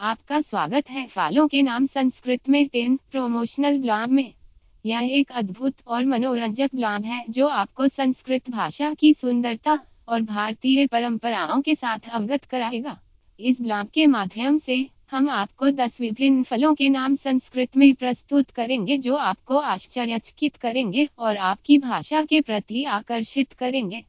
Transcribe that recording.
आपका स्वागत है फालों के नाम संस्कृत में टेन प्रोमोशनल ब्लॉग में। यह एक अद्भुत और मनोरंजक ब्लॉग है जो आपको संस्कृत भाषा की सुंदरता और भारतीय परंपराओं के साथ अवगत कराएगा। इस ब्लॉग के माध्यम से हम आपको दस विभिन्न फलों के नाम संस्कृत में प्रस्तुत करेंगे जो आपको आश्चर्यचकित करेंगे और आपकी भाषा के प्रति आकर्षित करेंगे।